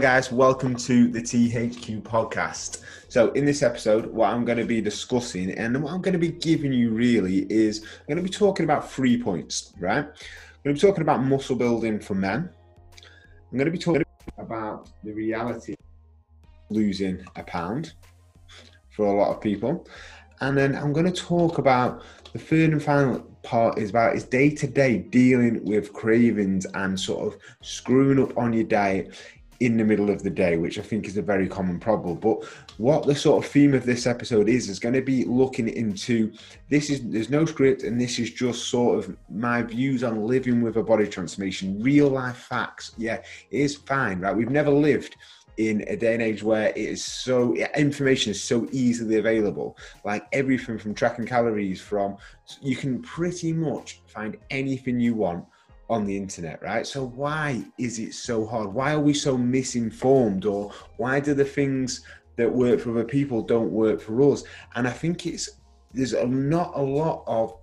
Guys. Welcome to the THQ podcast. So, in this episode, what I'm going to be discussing and what I'm going to be giving you really is I'm going to be talking about three points, right? I'm going to be talking about muscle building for men. I'm going to be talking about the reality losing a pound for a lot of people. And then I'm going to talk about the third and final part is about is day to day dealing with cravings and sort of screwing up on your diet in the middle of the day, which I think is a very common problem. But what the sort of theme of this episode is, is going to be looking into this is there's no script, and this is just sort of my views on living with a body transformation, real life facts. Yeah, it is fine, right? We've never lived in a day and age where it is so information is so easily available like everything from tracking calories from you can pretty much find anything you want on the internet, right? So why is it so hard? Why are we so misinformed? Or why do the things that work for other people don't work for us? And I think it's there's a, not a lot of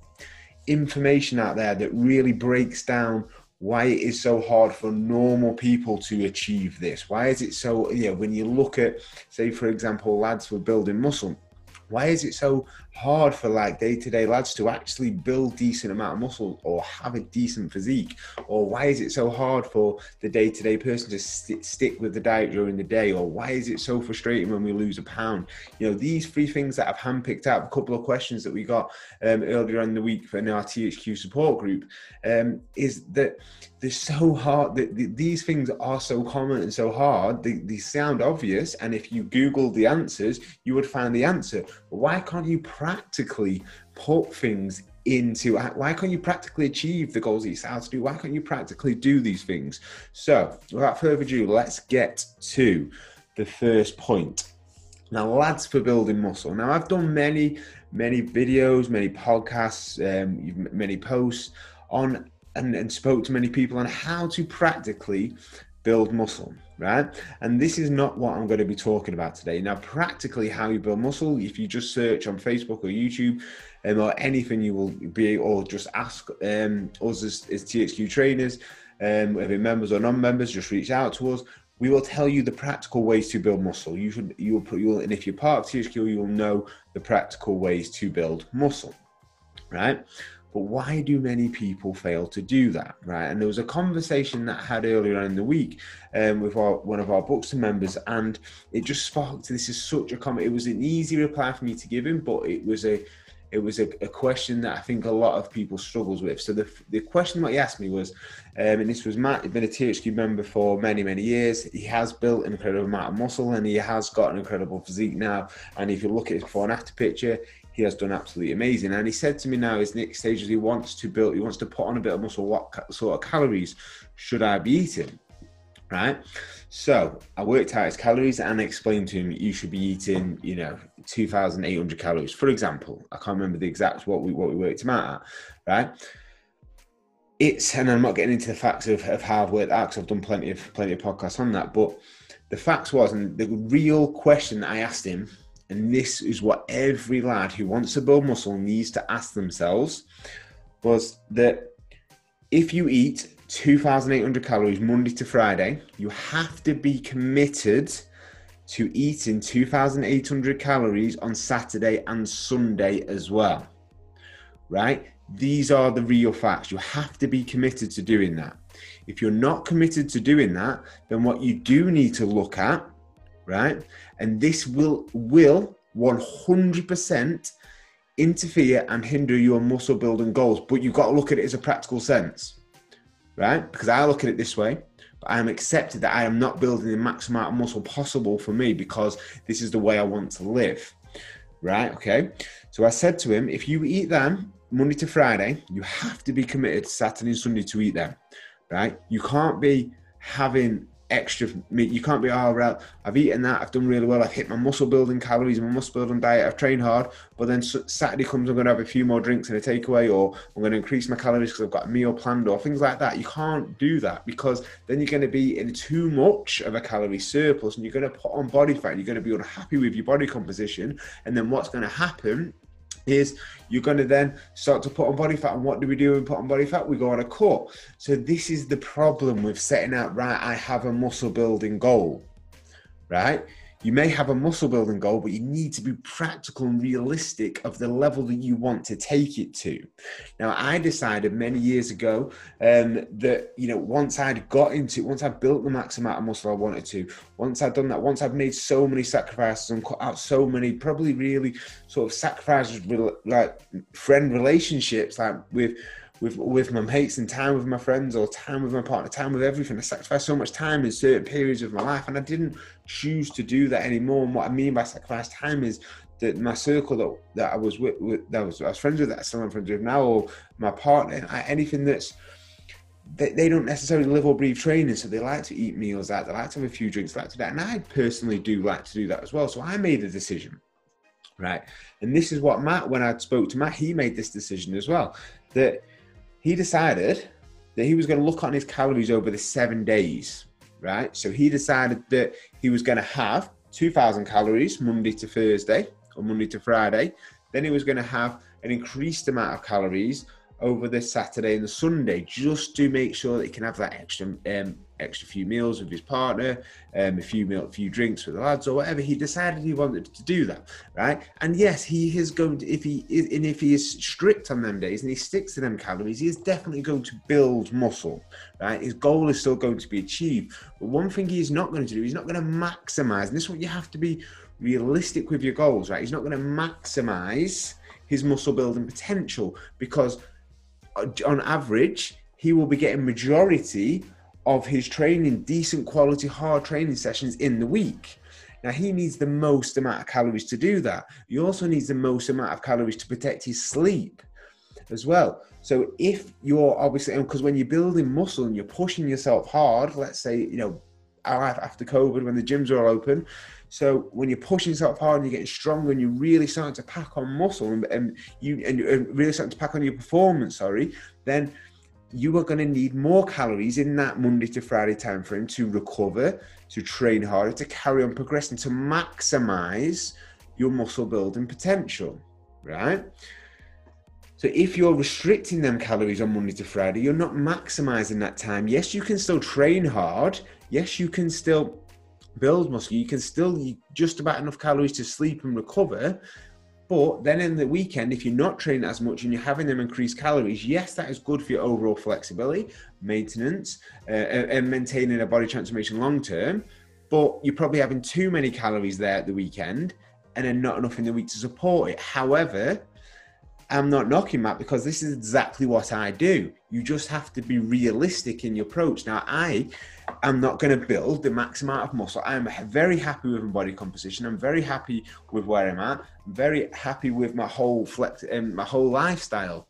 information out there that really breaks down why it is so hard for normal people to achieve this. Why is it so, yeah, when you look at, say, for example, lads for building muscle, why is it so hard for like day-to-day lads to actually build decent amount of muscle or have a decent physique? Or why is it so hard for the day-to-day person to st- stick with the diet during the day? Or why is it so frustrating when we lose a pound? You know these three things that i've handpicked out a couple of questions that we got um, earlier in the week in our thq support group um, is that they're so hard that these things are so common and so hard they, they sound obvious and if you google the answers you would find the answer why can't you practically put things into why can't you practically achieve the goals that you set out to do? Why can't you practically do these things? So, without further ado, let's get to the first point. Now, lads, for building muscle. Now, I've done many, many videos, many podcasts, um, many posts on and, and spoke to many people on how to practically build muscle, right? And this is not what I'm going to be talking about today. Now, practically how you build muscle, if you just search on Facebook or YouTube um, or anything, you will be, or just ask um, us as, as THQ trainers, um, whether members or non-members, just reach out to us. We will tell you the practical ways to build muscle. You should, you will put, you will, and if you're part of THQ, you will know the practical ways to build muscle, right? But why do many people fail to do that, right? And there was a conversation that I had earlier on in the week um, with our, one of our books Buxton members, and it just sparked. This is such a comment. It was an easy reply for me to give him, but it was a it was a, a, question that I think a lot of people struggles with. So the, the question that he asked me was, um, and this was Matt, he's been a THQ member for many, many years. He has built an incredible amount of muscle and he has got an incredible physique now. And if you look at his before and after picture, he has done absolutely amazing. And he said to me now, his next stage is he wants to build, he wants to put on a bit of muscle. What sort of calories should I be eating? Right. So I worked out his calories and explained to him you should be eating, you know, 2,800 calories, for example. I can't remember the exact what we what we worked him out at, right? It's and I'm not getting into the facts of, of how I've worked out because I've done plenty of plenty of podcasts on that. But the facts was, and the real question that I asked him and this is what every lad who wants to build muscle needs to ask themselves, was that if you eat 2,800 calories Monday to Friday, you have to be committed to eating 2,800 calories on Saturday and Sunday as well. Right? These are the real facts. You have to be committed to doing that. If you're not committed to doing that, then what you do need to look at right? And this will will 100% interfere and hinder your muscle building goals. But you've got to look at it as a practical sense, right? Because I look at it this way. But I am accepted that I am not building the maximum amount of muscle possible for me because this is the way I want to live, right? Okay. So I said to him, if you eat them Monday to Friday, you have to be committed Saturday and Sunday to eat them, right? You can't be having extra meat. You can't be, oh, well, I've eaten that, I've done really well, I've hit my muscle building calories, my muscle building diet, I've trained hard, but then Saturday comes, I'm going to have a few more drinks and a takeaway, or I'm going to increase my calories because I've got a meal planned, or things like that. You can't do that because then you're going to be in too much of a calorie surplus and you're going to put on body fat, you're going to be unhappy with your body composition. And then what's going to happen is you're going to then start to put on body fat. And what do we do when put on body fat? We go on a cut. So this is the problem with setting out, right, I have a muscle building goal, right? You may have a muscle building goal, but you need to be practical and realistic of the level that you want to take it to. Now, I decided many years ago um, that, you know, once I'd got into, once I'd built the max amount of muscle I wanted to, once I'd done that, once I'd made so many sacrifices and cut out so many, probably really sort of sacrifices, like friend relationships, like with, with with my mates and time with my friends or time with my partner, time with everything. I sacrificed so much time in certain periods of my life, and I didn't choose to do that anymore. And what I mean by sacrificed time is that my circle that, that I was with, with that was, I was friends with, that I still am friends with now, or my partner, I, anything that's they, they don't necessarily live or breathe training, so they like to eat meals out, they like to have a few drinks, like to that. And I personally do like to do that as well. So I made a decision, right? And this is what Matt, when I spoke to Matt, he made this decision as well. That he decided that he was going to look on his calories over the seven days, right? So he decided that he was going to have 2,000 calories Monday to Thursday or Monday to Friday. Then he was going to have an increased amount of calories over the Saturday and the Sunday just to make sure that he can have that extra um, extra few meals with his partner, um, a few meal, few drinks with the lads or whatever. He decided he wanted to do that, right? And yes, he is going to if he is and if he is strict on them days and he sticks to them calories, he is definitely going to build muscle, right? His goal is still going to be achieved. But one thing he's not going to do, he's not going to maximize. And this is what you have to be realistic with your goals, right? He's not going to maximize his muscle building potential because uh, on average he will be getting majority of his training, decent quality, hard training sessions in the week. Now, he needs the most amount of calories to do that. He also needs the most amount of calories to protect his sleep as well. So, if you're obviously, because when you're building muscle and you're pushing yourself hard, let's say, you know, after COVID when the gyms are all open. So when you're pushing yourself hard and you're getting stronger and you're really starting to pack on muscle and, and you and you're really starting to pack on your performance, sorry, then you are going to need more calories in that Monday to Friday time frame to recover, to train harder, to carry on progressing, to maximize your muscle building potential, right? So if you're restricting them calories on Monday to Friday, you're not maximizing that time. Yes, you can still train hard. Yes, you can still build muscle. You can still just about enough calories to sleep and recover, but then in the weekend, if you're not training as much and you're having them increase calories, yes, that is good for your overall flexibility, maintenance, uh, and maintaining a body transformation long term. But you're probably having too many calories there at the weekend and then not enough in the week to support it. However, I'm not knocking that because this is exactly what I do. You just have to be realistic in your approach. Now, I am not going to build the max amount of muscle. I'm very happy with my body composition. I'm very happy with where I'm at. I'm very happy with my whole flex and um, my whole lifestyle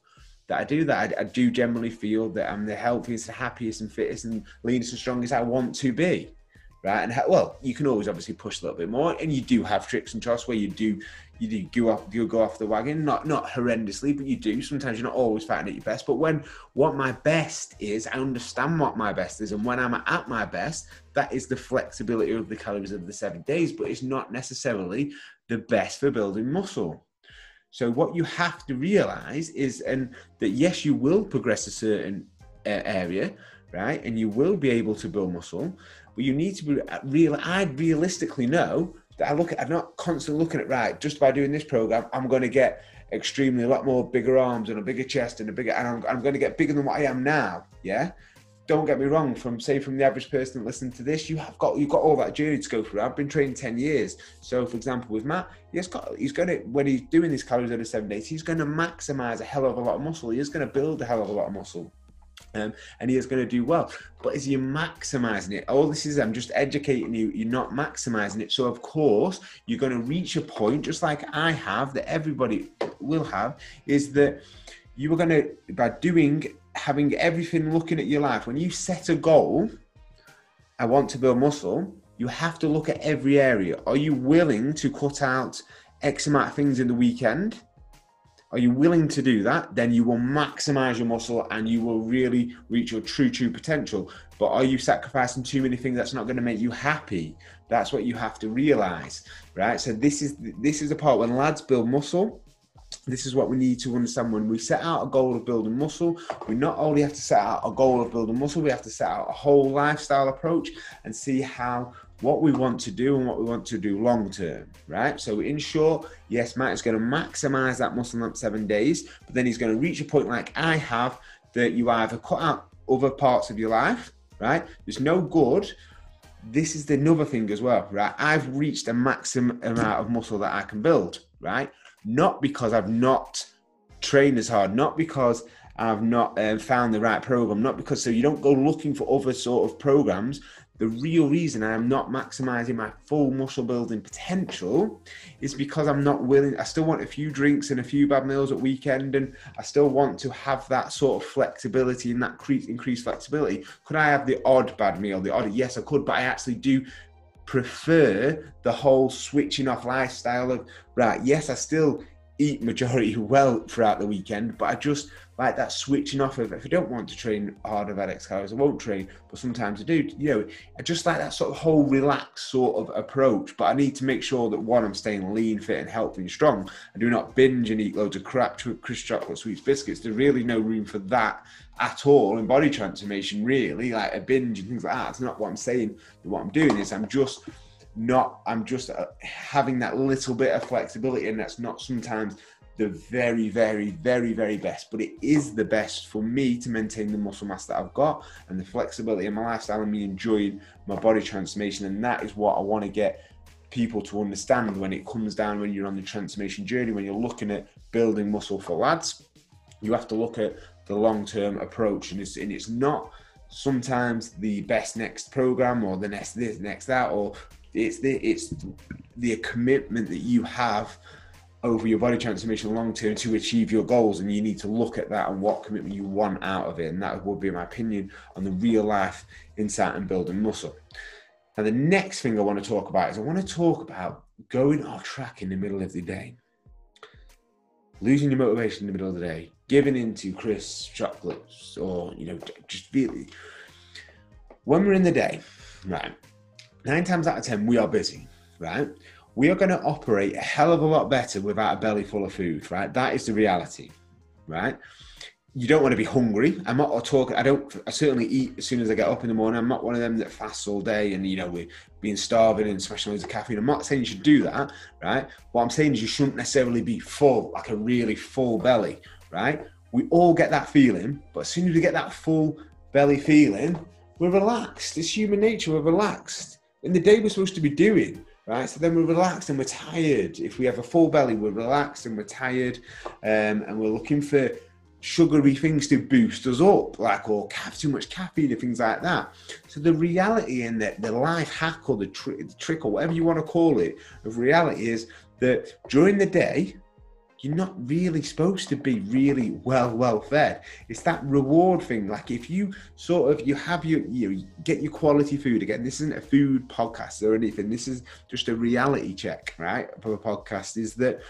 that I do that. I, I, do generally feel that I'm the healthiest, happiest, and fittest, and leanest and strongest I want to be. Right. And well, you can always obviously push a little bit more, and you do have tricks and tricks where you do you do go off you go off the wagon. Not not horrendously but you do. Sometimes you're not always fighting at your best. But when what my best is i understand what my best is. And when i'm at my best that is the flexibility of the calories of the seven days but it's not necessarily the best for building muscle. So what you have to realize is and that yes you will progress a certain uh, area right? And you will be able to build muscle but you need to be real i realistically know I look at, I'm not constantly looking at, right, just by doing this program, I'm going to get extremely a lot more bigger arms and a bigger chest and a bigger, and I'm, I'm going to get bigger than what I am now. Yeah. Don't get me wrong. From say from the average person listening to this, you have got you've got all that journey to go through. I've been training ten years. So, for example, with Matt, he's got he's going to when he's doing these calories over seven days, he's going to maximize a hell of a lot of muscle. He is going to build a hell of a lot of muscle. Um, and he is going to do well. But is you maximizing it? All this is, I'm just educating you. You're not maximizing it. So, of course, you're going to reach a point, just like I have, that everybody will have, is that you are going to, by doing, having everything looking at your life, when you set a goal, I want to build muscle, you have to look at every area. Are you willing to cut out X amount of things in the weekend? Are you willing to do that? Then you will maximize your muscle and you will really reach your true, true potential. But are you sacrificing too many things that's not going to make you happy? That's what you have to realize, right? So this is this is the part when lads build muscle. this is what we need to understand when we set out a goal of building muscle. We not only have to set out a goal of building muscle, we have to set out a whole lifestyle approach and see how what we want to do and what we want to do long term, right? So, in short, yes, Matt is going to maximize that muscle in seven days, but then he's going to reach a point like I have that you either cut out other parts of your life, right? There's no good. This is the another thing as well, right? I've reached a maximum amount of muscle that I can build, right? not because I've not trained as hard, not because I've not uh, found the right program, not because so you don't go looking for other sort of programs. The real reason I am not maximizing my full muscle building potential is because I'm not willing. I still want a few drinks and a few bad meals at weekend, and I still want to have that sort of flexibility and that increased flexibility. Could I have the odd bad meal? The odd, yes, I could, but I actually do prefer the whole switching off lifestyle of right yes i still eat majority well throughout the weekend but i just like that switching off of if i don't want to train hard of alex calories i won't train but sometimes i do you know i just like that sort of whole relaxed sort of approach but i need to make sure that one i'm staying lean fit and healthy and strong i do not binge and eat loads of crap crisp chocolate sweets biscuits there's really no room for that at all in body transformation, really, like a binge and things like that. It's not what I'm saying. What I'm doing is I'm just not, I'm just uh, having that little bit of flexibility, and that's not sometimes the very, very, very, very best, but it is the best for me to maintain the muscle mass that I've got and the flexibility in my lifestyle and me enjoying my body transformation. And that is what I want to get people to understand when it comes down when you're on the transformation journey, when you're looking at building muscle for lads. You have to look at the long term approach, and it's and it's not sometimes the best next program or the next this next that or it's the it's the commitment that you have over your body transformation long term to achieve your goals and you need to look at that and what commitment you want out of it and that would be my opinion on the real life insight and building muscle. Now the next thing i want to talk about is i want to talk about going off track in the middle of the day. Losing your motivation in the middle of the day giving into crisp chocolates or you know just really when we're in the day right nine times out of ten we are busy right we are going to operate a hell of a lot better without a belly full of food right that is the reality right you don't want to be hungry. I'm not talking. I don't. I certainly eat as soon as I get up in the morning. I'm not one of them that fasts all day and you know we're being starving and smashing loads of caffeine. I'm not saying you should do that, right? What I'm saying is you shouldn't necessarily be full, like a really full belly, right? We all get that feeling, but as soon as we get that full belly feeling, we're relaxed. It's human nature. We're relaxed. In the day we're supposed to be doing, right? So then we're relaxed and we're tired. If we have a full belly, we're relaxed and we're tired, um, and we're looking for sugary things to boost us up, like or have too much caffeine and things like that. So the reality in that the life hack or the, the trick or whatever you want to call it of reality is that during the day you're not really supposed to be really well well fed. It's that reward thing. Like if you sort of you have your you get your quality food again. This isn't a food podcast or anything. This is just a reality check right for a podcast is that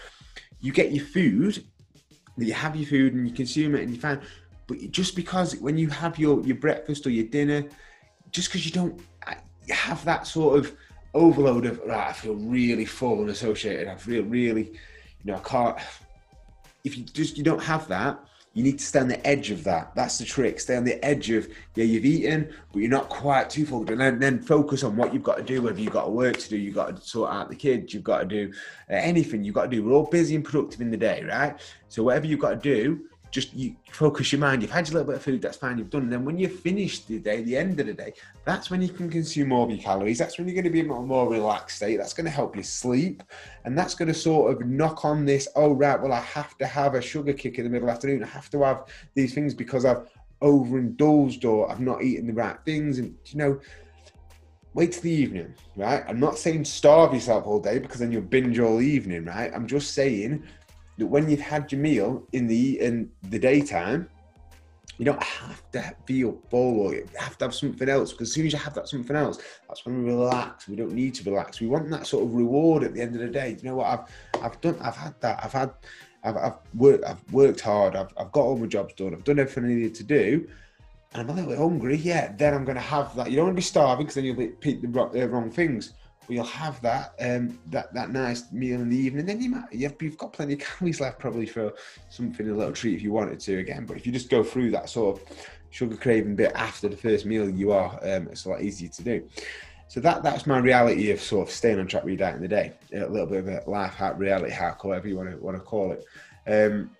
you get your food that you have your food and you consume it and you find but just because when you have your your breakfast or your dinner just because you don't uh, have that sort of overload of right, I feel really full and associated. I feel really you know, I can't. If you just you don't have that, you need to stay on the edge of that. That's the trick. Stay on the edge of yeah, you've eaten, but you're not quite too full. And then, then focus on what you've got to do. Whether you've got work to do, you've got to sort out the kids, you've got to do uh, anything you've got to do. We're all busy and productive in the day, right? So whatever you've got to do, just you focus your mind. You've had your little bit of food, that's fine, you've done. And then when you finish the day, the end of the day, that's when you can consume more of your calories. That's when you're going to be in a more relaxed state. That's going to help you sleep. And that's going to sort of knock on this, oh, right, well, I have to have a sugar kick in the middle afternoon. I have to have these things because I've overindulged or I've not eaten the right things. And, you know, wait till the evening, right? I'm not saying starve yourself all day because then you'll binge all evening, right? I'm just saying that when you've had your meal in the in the daytime, you don't have to feel full or you have to have something else because as soon as you have that something else, that's when we relax. We don't need to relax. We want that sort of reward at the end of the day. You know what? I've I've done. I've had that. I've had. I've, I've worked. I've worked hard. I've, I've got all my jobs done. I've done everything I needed to do, and I'm a little bit hungry. Yeah, then I'm going to have that. You don't want to be starving because then you'll eat the, the wrong things. You'll have that um, that that nice meal in the evening. Then you might you've, you've got plenty of calories left probably for something a little treat if you wanted to again. But if you just go through that sort of sugar craving bit after the first meal, you are um, it's a lot easier to do. So that that's my reality of sort of staying on track with your diet in the day. A little bit of a life hack, reality hack, whatever you want to want to call it. Um,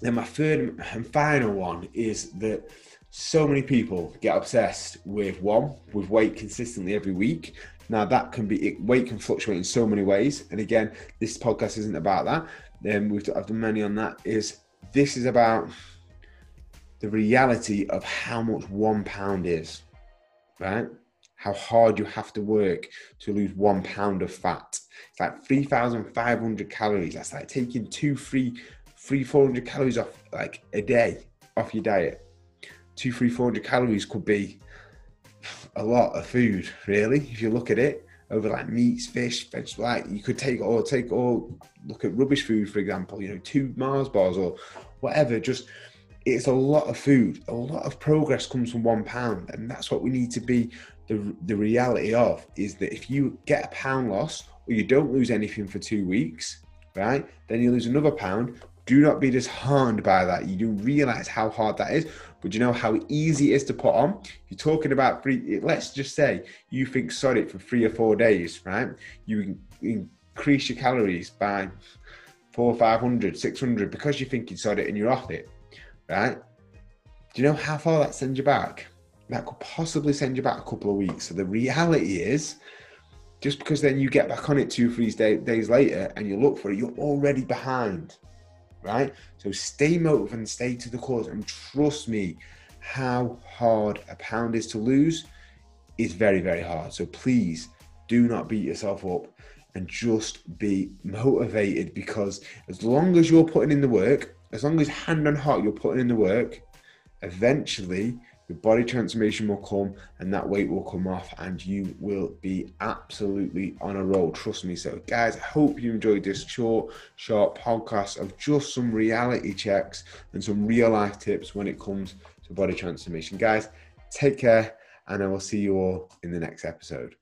then my third and final one is that so many people get obsessed with one with weight consistently every week now that can be weight can fluctuate in so many ways and again this podcast isn't about that. Then um, we've I've done many on that is this is about the reality of how much one pound is right? How hard you have to work to lose one pound of fat. It's like 3500 calories. That's like taking two three three 400 calories off like a day off your diet. Two, three, four hundred calories could be a lot of food, really, if you look at it over like meats, fish, vegetables. Like you could take or take or look at rubbish food, for example. You know, two Mars bars or whatever. Just it's a lot of food. A lot of progress comes from one pound, and that's what we need to be. The the reality of is that if you get a pound loss or you don't lose anything for two weeks, right? Then you lose another pound. Do not be disheartened by that. You do realize how hard that is. But you know how easy it is to put on? You're talking about three, let's just say you think solid for three or four days, right? You increase your calories by four, 500, 600 because you think you're solid and you're off it, right? Do you know how far that sends you back? That could possibly send you back a couple of weeks. So the reality is, just because then you get back on it two, three days later and you look for it, you're already behind right? So stay motivated and stay to the cause. And trust me, how hard a pound is to lose is very, very hard. So please do not beat yourself up and just be motivated because as long as you're putting in the work, as long as hand on heart you're putting in the work, eventually your body transformation will come and that weight will come off and you will be absolutely on a roll. Trust me. So guys i hope you enjoyed this short short podcast of just some reality checks and some real life tips when it comes to body transformation. Guys take care and i will see you all in the next episode